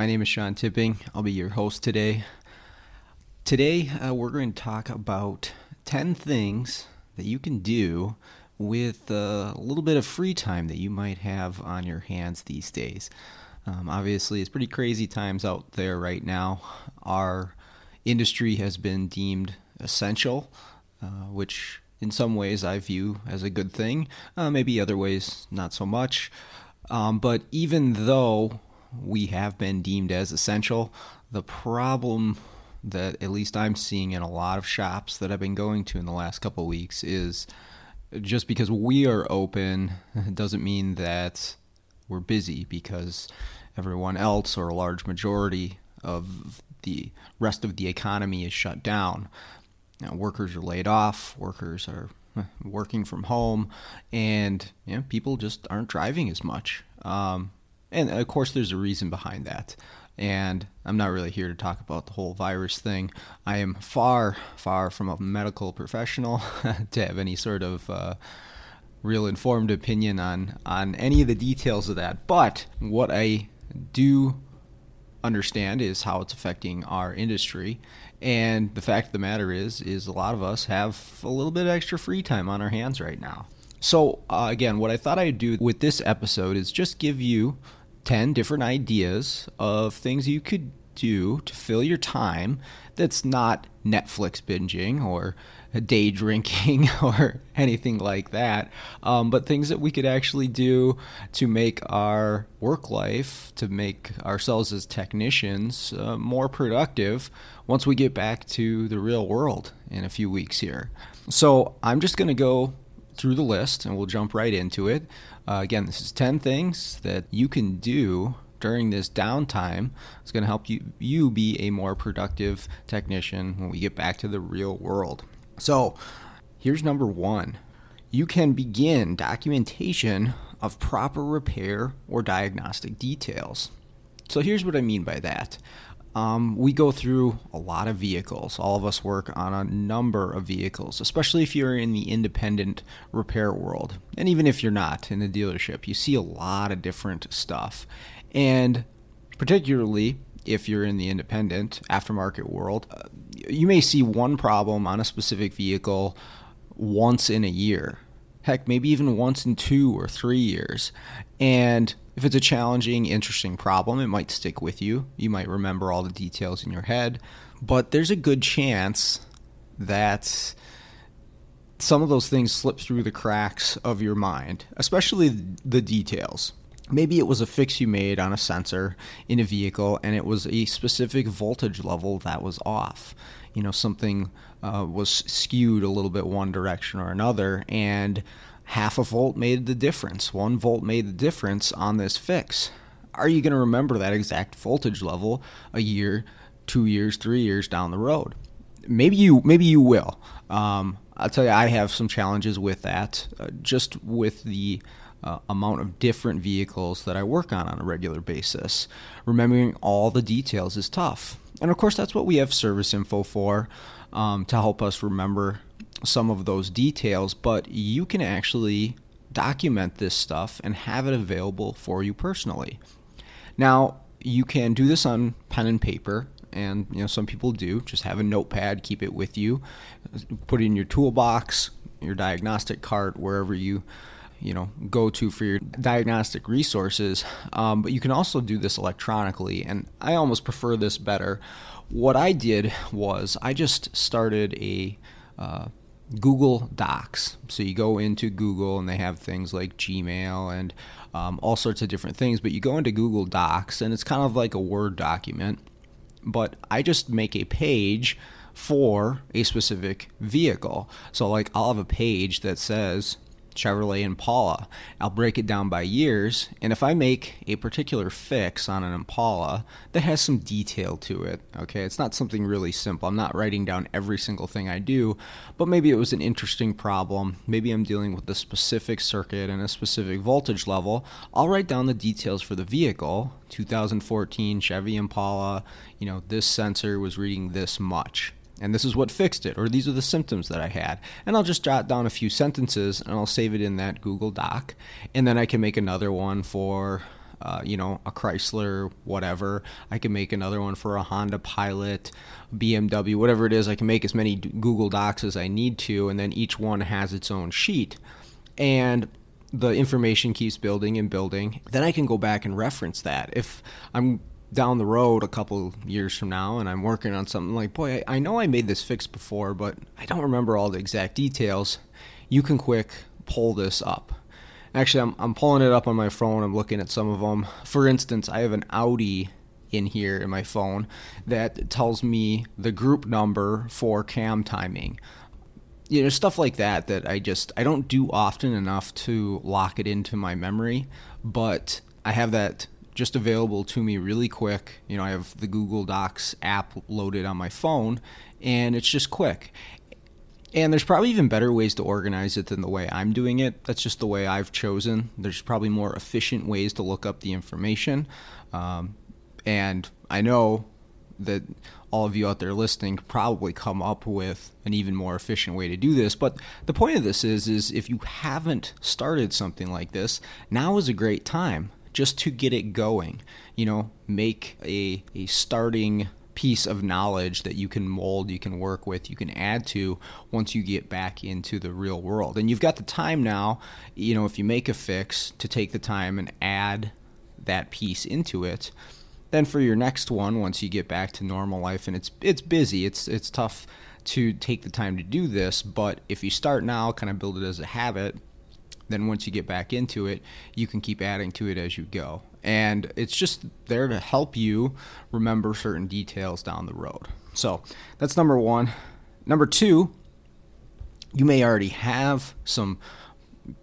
My name is Sean Tipping. I'll be your host today. Today, uh, we're going to talk about 10 things that you can do with a little bit of free time that you might have on your hands these days. Um, obviously, it's pretty crazy times out there right now. Our industry has been deemed essential, uh, which in some ways I view as a good thing, uh, maybe other ways not so much. Um, but even though we have been deemed as essential, the problem that at least I'm seeing in a lot of shops that I've been going to in the last couple weeks is just because we are open doesn't mean that we're busy because everyone else or a large majority of the rest of the economy is shut down. Now, workers are laid off, workers are working from home, and you know, people just aren't driving as much. Um, and of course, there's a reason behind that and I'm not really here to talk about the whole virus thing. I am far, far from a medical professional to have any sort of uh, real informed opinion on on any of the details of that. But what I do understand is how it's affecting our industry. And the fact of the matter is, is a lot of us have a little bit of extra free time on our hands right now. So uh, again, what I thought I'd do with this episode is just give you 10 different ideas of things you could do to fill your time that's not Netflix binging or day drinking or anything like that, um, but things that we could actually do to make our work life, to make ourselves as technicians uh, more productive once we get back to the real world in a few weeks here. So I'm just going to go through the list and we'll jump right into it. Uh, again, this is 10 things that you can do during this downtime. It's going to help you, you be a more productive technician when we get back to the real world. So, here's number one you can begin documentation of proper repair or diagnostic details. So, here's what I mean by that. Um, we go through a lot of vehicles. All of us work on a number of vehicles, especially if you're in the independent repair world. And even if you're not in the dealership, you see a lot of different stuff. And particularly if you're in the independent aftermarket world, uh, you may see one problem on a specific vehicle once in a year. Heck, maybe even once in two or three years. And if it's a challenging, interesting problem, it might stick with you. You might remember all the details in your head, but there's a good chance that some of those things slip through the cracks of your mind, especially the details. Maybe it was a fix you made on a sensor in a vehicle and it was a specific voltage level that was off. You know, something uh, was skewed a little bit one direction or another, and half a volt made the difference. One volt made the difference on this fix. Are you going to remember that exact voltage level a year, two years, three years down the road? Maybe you, maybe you will. Um, I'll tell you, I have some challenges with that, uh, just with the uh, amount of different vehicles that I work on on a regular basis. Remembering all the details is tough. And of course, that's what we have service info for um, to help us remember some of those details, but you can actually document this stuff and have it available for you personally. Now, you can do this on pen and paper, and you know some people do. Just have a notepad, keep it with you, put it in your toolbox, your diagnostic cart, wherever you you know go to for your diagnostic resources. Um, but you can also do this electronically, and I almost prefer this better. What I did was I just started a uh, Google Docs. So you go into Google and they have things like Gmail and um, all sorts of different things, but you go into Google Docs and it's kind of like a Word document. But I just make a page for a specific vehicle. So, like, I'll have a page that says Chevrolet Impala. I'll break it down by years, and if I make a particular fix on an Impala that has some detail to it, okay, it's not something really simple. I'm not writing down every single thing I do, but maybe it was an interesting problem. Maybe I'm dealing with a specific circuit and a specific voltage level. I'll write down the details for the vehicle 2014 Chevy Impala, you know, this sensor was reading this much and this is what fixed it, or these are the symptoms that I had. And I'll just jot down a few sentences and I'll save it in that Google Doc. And then I can make another one for, uh, you know, a Chrysler, whatever. I can make another one for a Honda Pilot, BMW, whatever it is. I can make as many Google Docs as I need to, and then each one has its own sheet. And the information keeps building and building. Then I can go back and reference that. If I'm down the road a couple years from now and I'm working on something like, boy, I, I, know I made this fix before, but I don't remember all the exact details, you can quick pull this up. Actually, I'm, I'm pulling it up on my phone. I'm looking at some of them. For instance, I have an Audi in here in my phone that tells me the group number for cam timing. You know, stuff like that that I just I don't do often enough to lock it into my memory, but I have that just available to me really quick. You know, I have the Google Docs app loaded on my phone, and it's just quick. And there's probably even better ways to organize it than the way I'm doing it. That's just the way I've chosen. There's probably more efficient ways to look up the information. Um, and I know that all of you out there listening probably come up with an even more efficient way to do this. But the point of this is, is if you haven't started something like this, now is a great time just to get it going. You know, make a, a starting piece of knowledge that you can mold, you can work with, you can add to once you get back into the real world. And you've got the time now, you know, if you make a fix to take the time and add that piece into it. Then for your next one, once you get back to normal life and it's it's busy, it's it's tough to take the time to do this, but if you start now, kind of build it as a habit, then once you get back into it, you can keep adding to it as you go. And it's just there to help you remember certain details down the road. So that's number one. Number two, you may already have some,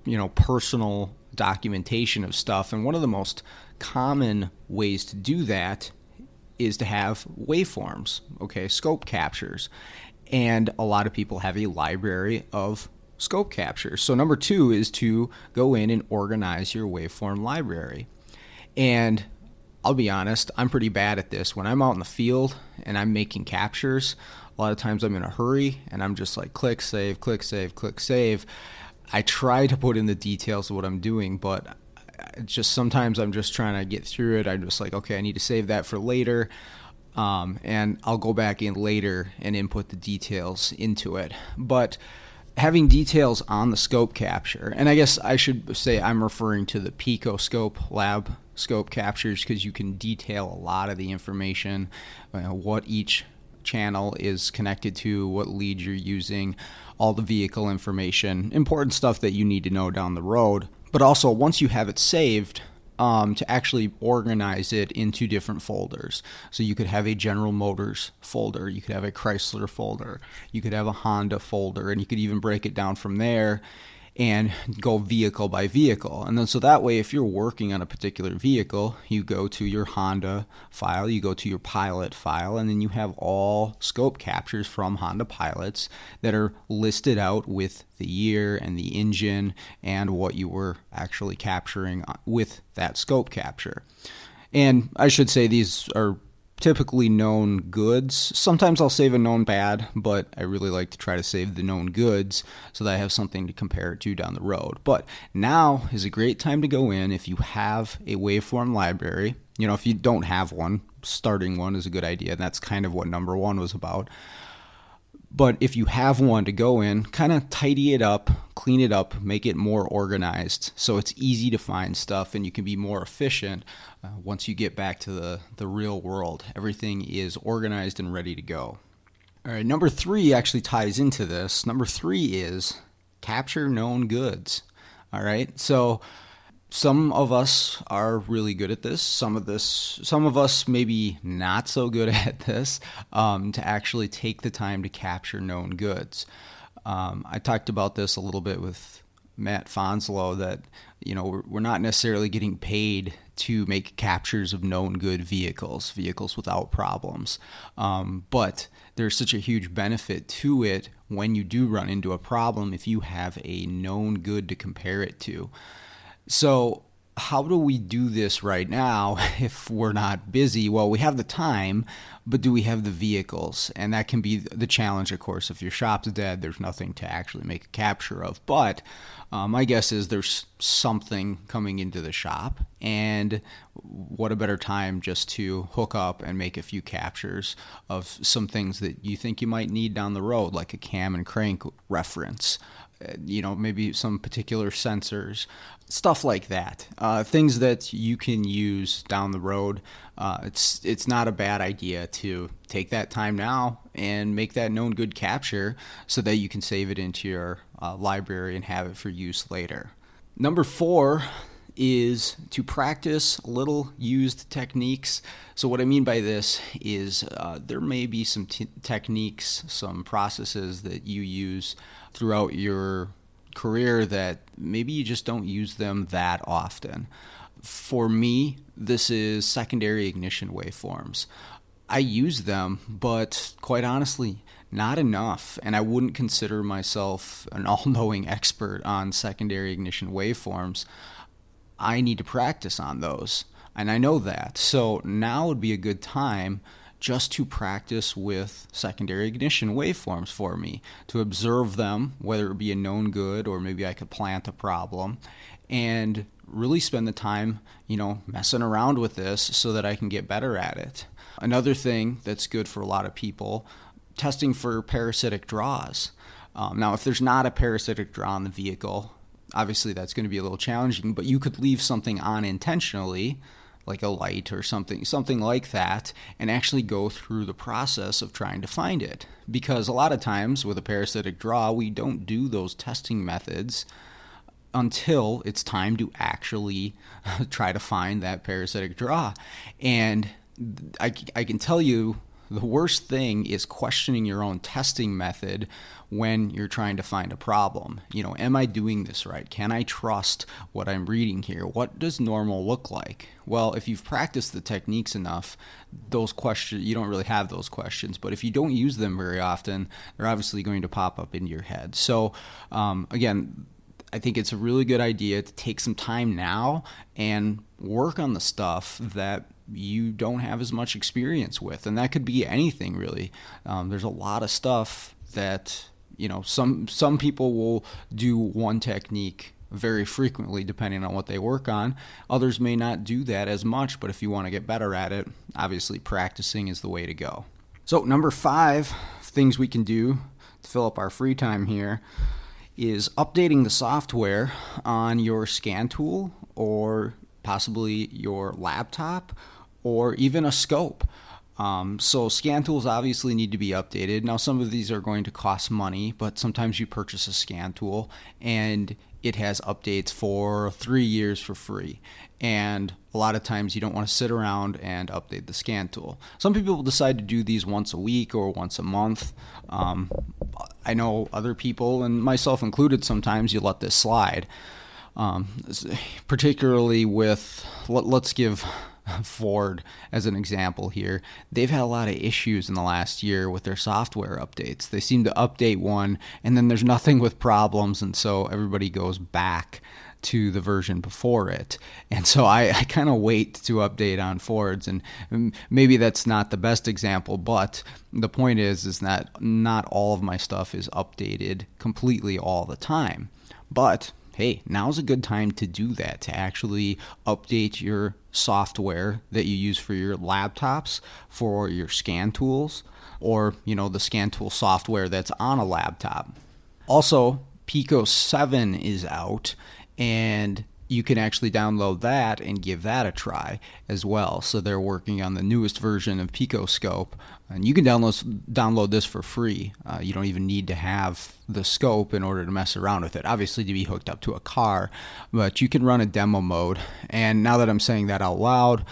you know, personal documentation of stuff. And one of the most common ways to do that is to have waveforms, okay, scope captures. And a lot of people have a library of scope capture. So, number two is to go in and organize your waveform library. And I'll be honest, I'm pretty bad at this. When I'm out in the field and I'm making captures, a lot of times I'm in a hurry and I'm just like click, save, click, save, click, save. I try to put in the details of what I'm doing, but just sometimes I'm just trying to get through it. I'm just like, okay, I need to save that for later. Um, and I'll go back in later and input the details into it. But having details on the scope capture, and I guess I should say I'm referring to the Pico Scope Lab scope captures because you can detail a lot of the information, you know, what each channel is connected to, what lead you're using, all the vehicle information, important stuff that you need to know down the road. But also, once you have it saved, um, to actually organize it into different folders. So you could have a General Motors folder, you could have a Chrysler folder, you could have a Honda folder, and you could even break it down from there and go vehicle by vehicle. And then so that way, if you're working on a particular vehicle, you go to your Honda file, you go to your Pilot file, and then you have all scope captures from Honda Pilots that are listed out with the year and the engine and what you were actually capturing uh, with that scope capture. And I should say these are typically known goods. Sometimes I'll save a known bad, but I really like to try to save the known goods so that I have something to compare it to down the road. But now is a great time to go in if you have a waveform library. You know, if you don't have one, starting one is a good idea. And that's kind of what number one was about. But if you have one to go in, kind of tidy it up, clean it up, make it more organized so it's easy to find stuff and you can be more efficient uh, once you get back to the, the real world. Everything is organized and ready to go. All right, number three actually ties into this. Number three is capture known goods. All right, so some of us are really good at this. Some of this, some of us maybe not so good at this. Um, to actually take the time to capture known goods. Um, I talked about this a little bit with Matt Fanslow that you know we're not necessarily getting paid to make captures of known good vehicles, vehicles without problems, um, but there's such a huge benefit to it when you do run into a problem if you have a known good to compare it to. So how do we do this right now if we're not busy? Well, we have the time, but do we have the vehicles? And that can be the challenge, of course. If your shop's dead, there's nothing to actually make a capture of. But um, my guess is there's something coming into the shop, and what a better time just to hook up and make a few captures of some things that you think you might need down the road, like a cam and crank reference you know, maybe some particular sensors, stuff like that. Uh, things that you can use down the road. Uh, it's it's not a bad idea to take that time now and make that known good capture so that you can save it into your uh, library and have it for use later. Number four is to practice little used techniques. So, what I mean by this is uh, there may be some t- techniques, some processes that you use throughout your career that maybe you just don't use them that often. For me, this is secondary ignition waveforms. I use them, but quite honestly, not enough. And I wouldn't consider myself an all knowing expert on secondary ignition waveforms. I need to practice on those. And I know that. So now would be a good time just to practice with secondary ignition waveforms for me, to observe them, whether it be a known good or maybe I could plant a problem, and really spend the time, you know, messing around with this so that I can get better at it. Another thing that's good for a lot of people, testing for parasitic draws. Um, now, if there's not a parasitic draw in the vehicle, obviously that's going to be a little challenging, but you could leave something on intentionally like a light or something something like that and actually go through the process of trying to find it. Because a lot of times with a parasitic draw we don't do those testing methods until it's time to actually try to find that parasitic draw. And I, I can tell you the worst thing is questioning your own testing method when you're trying to find a problem. You know, am I doing this right? Can I trust what I'm reading here? What does normal look like? Well, if you've practiced the techniques enough, those questions you don't really have those questions. But if you don't use them very often, they're obviously going to pop up into your head. So, um, again, I think it's a really good idea to take some time now and work on the stuff that you don't have as much experience with, and that could be anything really. Um, there's a lot of stuff that you know some some people will do one technique very frequently depending on what they work on. Others may not do that as much, but if you want to get better at it, obviously practicing is the way to go. So, number five things we can do to fill up our free time here is updating the software on your scan tool or possibly your laptop or even a scope. Um, so scan tools obviously need to be updated. Now some of these are going to cost money, but sometimes you purchase a scan tool and it has updates for three years for free. And a lot of times you don't want to sit around and update the scan tool. Some people decide to do these once a week or once a month. Um, I know other people, and myself included, sometimes you let this slide. Um, particularly with, let, let's give Ford as an example here, they've had a lot of issues in the last year with their software updates. They seem to update one and then there's nothing with problems, and so everybody goes back to the version before it. And so I, I kind of wait to update on Fords, and maybe that's not the best example, but the point is is that not all of my stuff is updated completely all the time. But hey, now's a good time to do that, to actually update your software that you use for your laptops, for your scan tools, or, you know, the scan tool software that's on a laptop. Also, Pico 7 is out and you can actually download that and give that a try as well. So they're working on the newest version of Picoscope, and you can download download this for free. Uh, you don't even need to have the scope in order to mess around with it. Obviously, to be hooked up to a car, but you can run a demo mode. And now that I'm saying that out loud,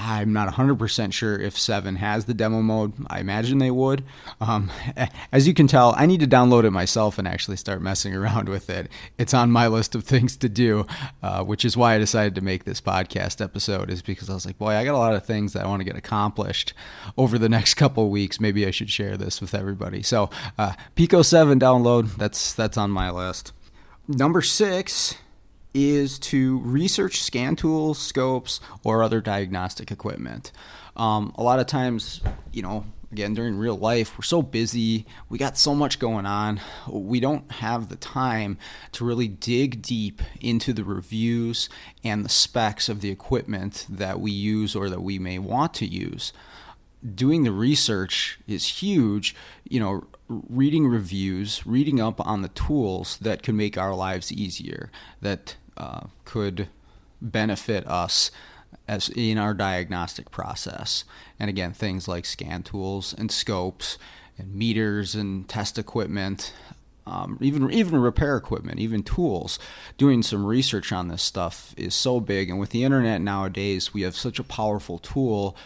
I'm not 100% sure if 7 has the demo mode. I imagine they would. Um, as you can tell, I need to download it myself and actually start messing around with it. It's on my list of things to do, uh, which is why I decided to make this podcast episode, is because I was like, boy, I got a lot of things that I want to get accomplished over the next couple weeks. Maybe I should share this with everybody. So, uh, Pico 7 download, that's, that's on my list. Number six is to research scan tools, scopes, or other diagnostic equipment. Um, a lot of times, you know, again, during real life, we're so busy, we got so much going on, we don't have the time to really dig deep into the reviews and the specs of the equipment that we use or that we may want to use. Doing the research is huge, you know, reading reviews, reading up on the tools that can make our lives easier, that uh, could benefit us as in our diagnostic process. And again, things like scan tools and scopes and meters and test equipment, um, even even repair equipment, even tools. Doing some research on this stuff is so big, and with the internet nowadays, we have such a powerful tool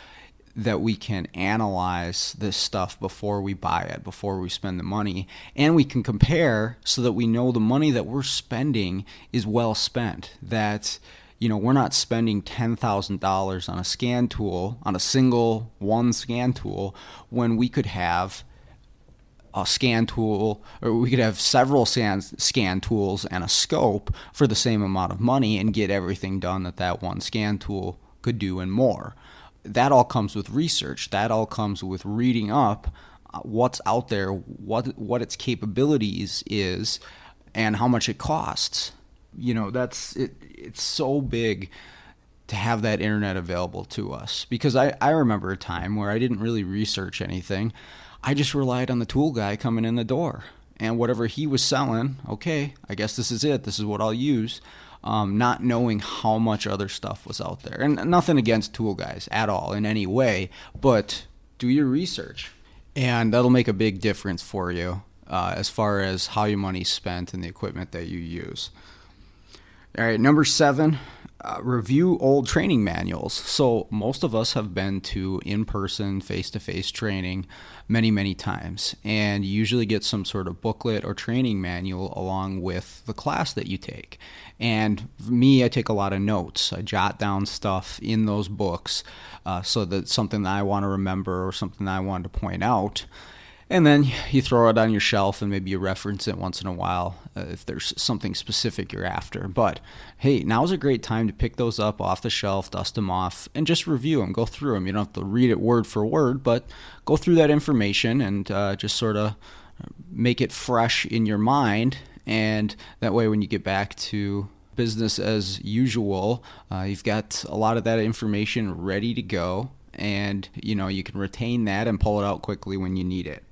that we can analyze this stuff before we buy it, before we spend the money, and we can compare so that we know the money that we're spending is well spent. That you know we're not spending ten thousand dollars on a scan tool, on a single one scan tool, when we could have a scan tool, or we could have several scan, scan tools and a scope for the same amount of money and get everything done that that one scan tool could do and more that all comes with research. That all comes with reading up uh, what's out there, what what its capabilities is, and how much it costs. You know, that's it. It's so big to have that internet available to us because I, I remember a time where I didn't really research anything. I just relied on the tool guy coming in the door and whatever he was selling. Okay, I guess this is it. This is what I'll use um, not knowing how much other stuff was out there. And nothing against tool guys at all in any way, but do your research. And that'll make a big difference for you uh, as far as how your money's spent and the equipment that you use. All right, number seven, uh, review old training manuals. So, most of us have been to in person, face to face training many, many times, and usually get some sort of booklet or training manual along with the class that you take. And me, I take a lot of notes. I jot down stuff in those books uh, so that something that I want to remember or something that I want to point out and then you throw it on your shelf and maybe you reference it once in a while uh, if there's something specific you're after. But hey, now's a great time to pick those up off the shelf, dust them off, and just review them, go through them. You don't have to read it word for word, but go through that information and uh, just sort of make it fresh in your mind. And that way, when you get back to business as usual, uh, you've got a lot of that information ready to go and you know you can retain that and pull it out quickly when you need it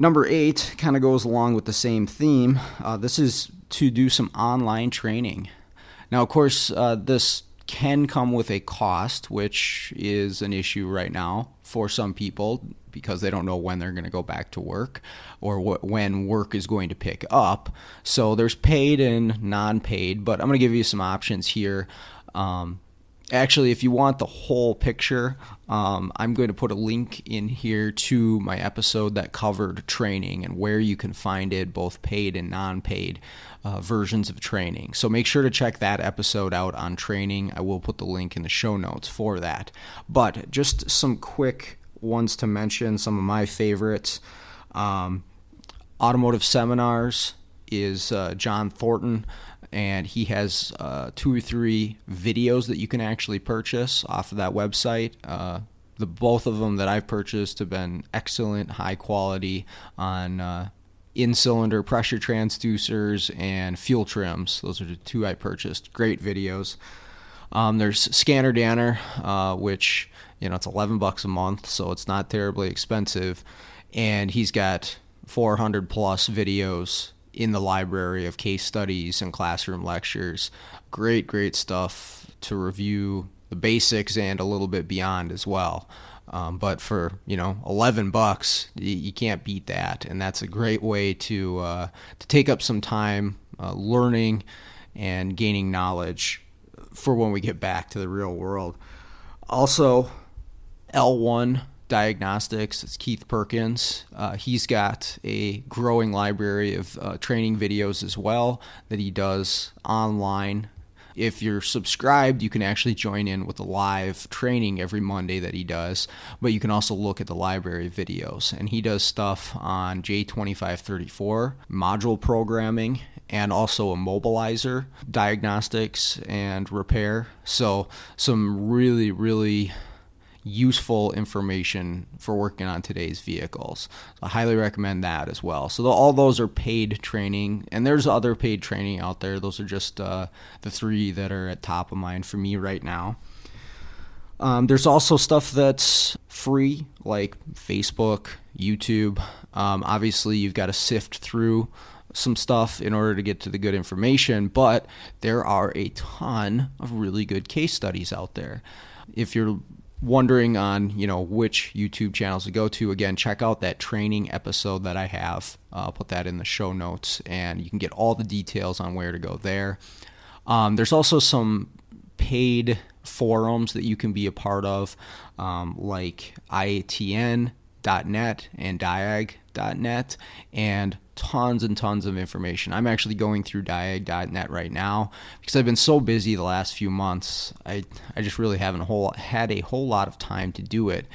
Number eight kind of goes along with the same theme. Uh, this is to do some online training. Now, of course, uh, this can come with a cost, which is an issue right now for some people because they don't know when they're going to go back to work or wh- when work is going to pick up. So there's paid and non paid, but I'm going to give you some options here. Um, actually, if you want the whole picture, um, I'm going to put a link in here to my episode that covered training and where you can find it, both paid and non paid uh, versions of training. So make sure to check that episode out on training. I will put the link in the show notes for that. But just some quick ones to mention, some of my favorites. Um, automotive seminars is uh, John Thornton and he has uh, two or three videos that you can actually purchase off of that website. Uh, the both of them that I've purchased have been excellent, high quality on uh, in-cylinder pressure transducers and fuel trims. Those are the two I purchased. Great videos. Um, there's Scanner Danner, uh, which you know it's 11 bucks a month, so it's not terribly expensive, and he's got 400 plus videos in the library of case studies and classroom lectures. Great, great stuff to review the basics and a little bit beyond as well. Um, but for you know, eleven bucks, you, you, can't beat that, and that's a great way to uh, to take up some time uh, learning and gaining knowledge for when we get back to the real world. Also, L1 Diagnostics. It's Keith Perkins. Uh, he's got a growing library of uh, training videos as well that he does online. If you're subscribed, you can actually join in with the live training every Monday that he does, but you can also look at the library videos. And he does stuff on J2534, module programming, and also immobilizer, diagnostics and repair. So, some really, really useful information for working on today's vehicles. So I highly recommend that as well. So the, all those are paid training, and there's other paid training out there. Those are just uh, the three that are at top of mind for me right now. Um, there's also stuff that's free, like Facebook, YouTube. Um, obviously, you've got to sift through some stuff in order to get to the good information, but there are a ton of really good case studies out there. If you're wondering on you know which YouTube channels to go to, again, check out that training episode that I have. I'll put that in the show notes, and you can get all the details on where to go there. Um, there's also some paid forums that you can be a part of, um, like IATN.net and diag.net and tons and tons of information. I'm actually going through diag.net right now because I've been so busy the last few months. I I just really haven't whole had a whole lot of time to do it.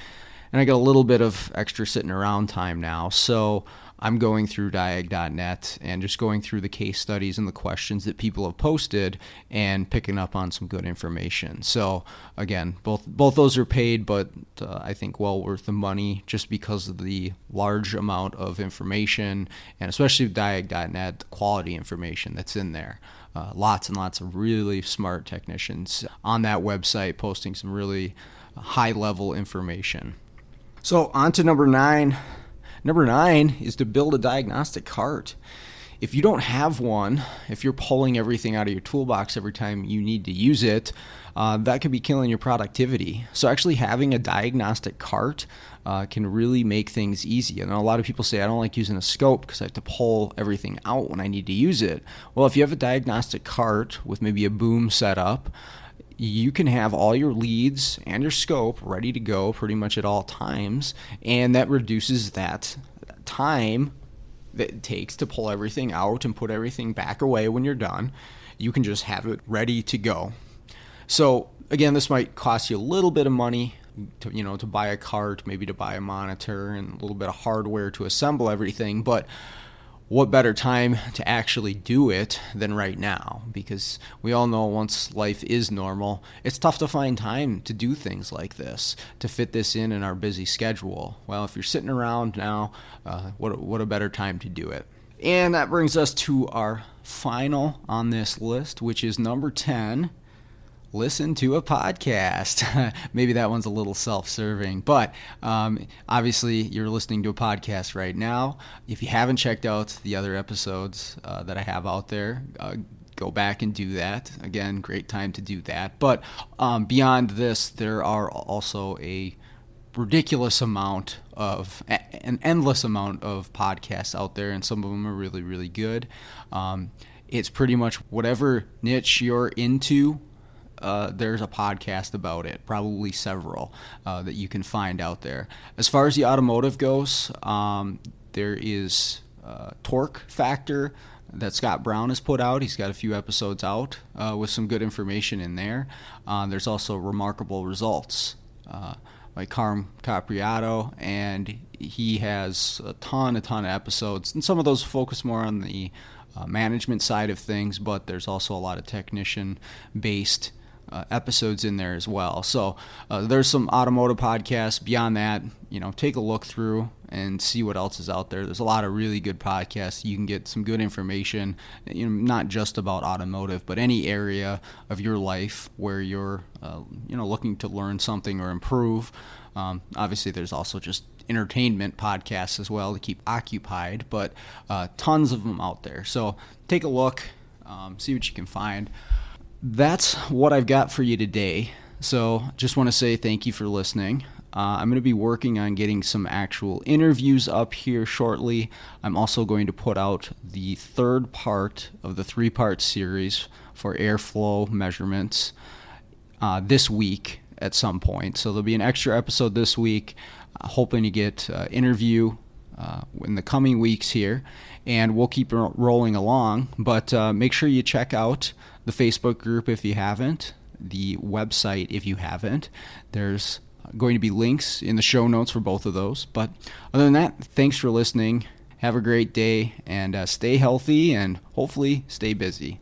And I got a little bit of extra sitting around time now. So I'm going through diag.net and just going through the case studies and the questions that people have posted and picking up on some good information. So again, both both those are paid, but uh, I think well worth the money just because of the large amount of information and especially diag.net, quality information that's in there. Uh, lots and lots of really smart technicians on that website posting some really high level information. So on to number nine Number nine is to build a diagnostic cart. If you don't have one, if you're pulling everything out of your toolbox every time you need to use it, uh, that could be killing your productivity. So, actually, having a diagnostic cart uh, can really make things easy. And a lot of people say, I don't like using a scope because I have to pull everything out when I need to use it. Well, if you have a diagnostic cart with maybe a boom set up, you can have all your leads and your scope ready to go pretty much at all times, and that reduces that time that it takes to pull everything out and put everything back away when you're done. You can just have it ready to go. So again, this might cost you a little bit of money to you know to buy a cart, maybe to buy a monitor and a little bit of hardware to assemble everything, but what better time to actually do it than right now? Because we all know once life is normal, it's tough to find time to do things like this, to fit this in in our busy schedule. Well, if you're sitting around now, uh, what, what a better time to do it. And that brings us to our final on this list, which is number 10 listen to a podcast. Maybe that one's a little self serving, but um, obviously you're listening to a podcast right now. If you haven't checked out the other episodes uh, that I have out there, uh, go back and do that. Again, great time to do that. But um, beyond this, there are also a ridiculous amount of an endless amount of podcasts out there and some of them are really really good um, it's pretty much whatever niche you're into uh, there's a podcast about it, probably several uh, that you can find out there. As far as the automotive goes, um, there is uh, Torque Factor that Scott Brown has put out. He's got a few episodes out uh, with some good information in there. Uh, there's also Remarkable Results by Carm Capriotto, and he has a ton, a ton of episodes, and some of those focus more on the uh, management side of things, but there's also a lot of technician based uh, episodes in there as well. So uh, there's some automotive podcasts. Beyond that, you know, take a look through and see what else is out there. There's a lot of really good podcasts. You can get some good information, you know, not just about automotive, but any area of your life where you're, uh, you know, looking to learn something or improve. Um, obviously, there's also just entertainment podcasts as well to keep occupied, but uh, tons of them out there. So take a look, um, see what you can find that's what I've got for you today. So just want to say thank you for listening. Uh, I'm going to be working on getting some actual interviews up here shortly. I'm also going to put out the third part of the three part series for airflow measurements uh, this week at some point. So there'll be an extra episode this week, uh, hoping to get uh, interview uh, in the coming weeks here, and we'll keep ro- rolling along. But uh, make sure you check out the Facebook group if you haven't, the website if you haven't. There's going to be links in the show notes for both of those. But other than that, thanks for listening. Have a great day and uh, stay healthy and hopefully stay busy.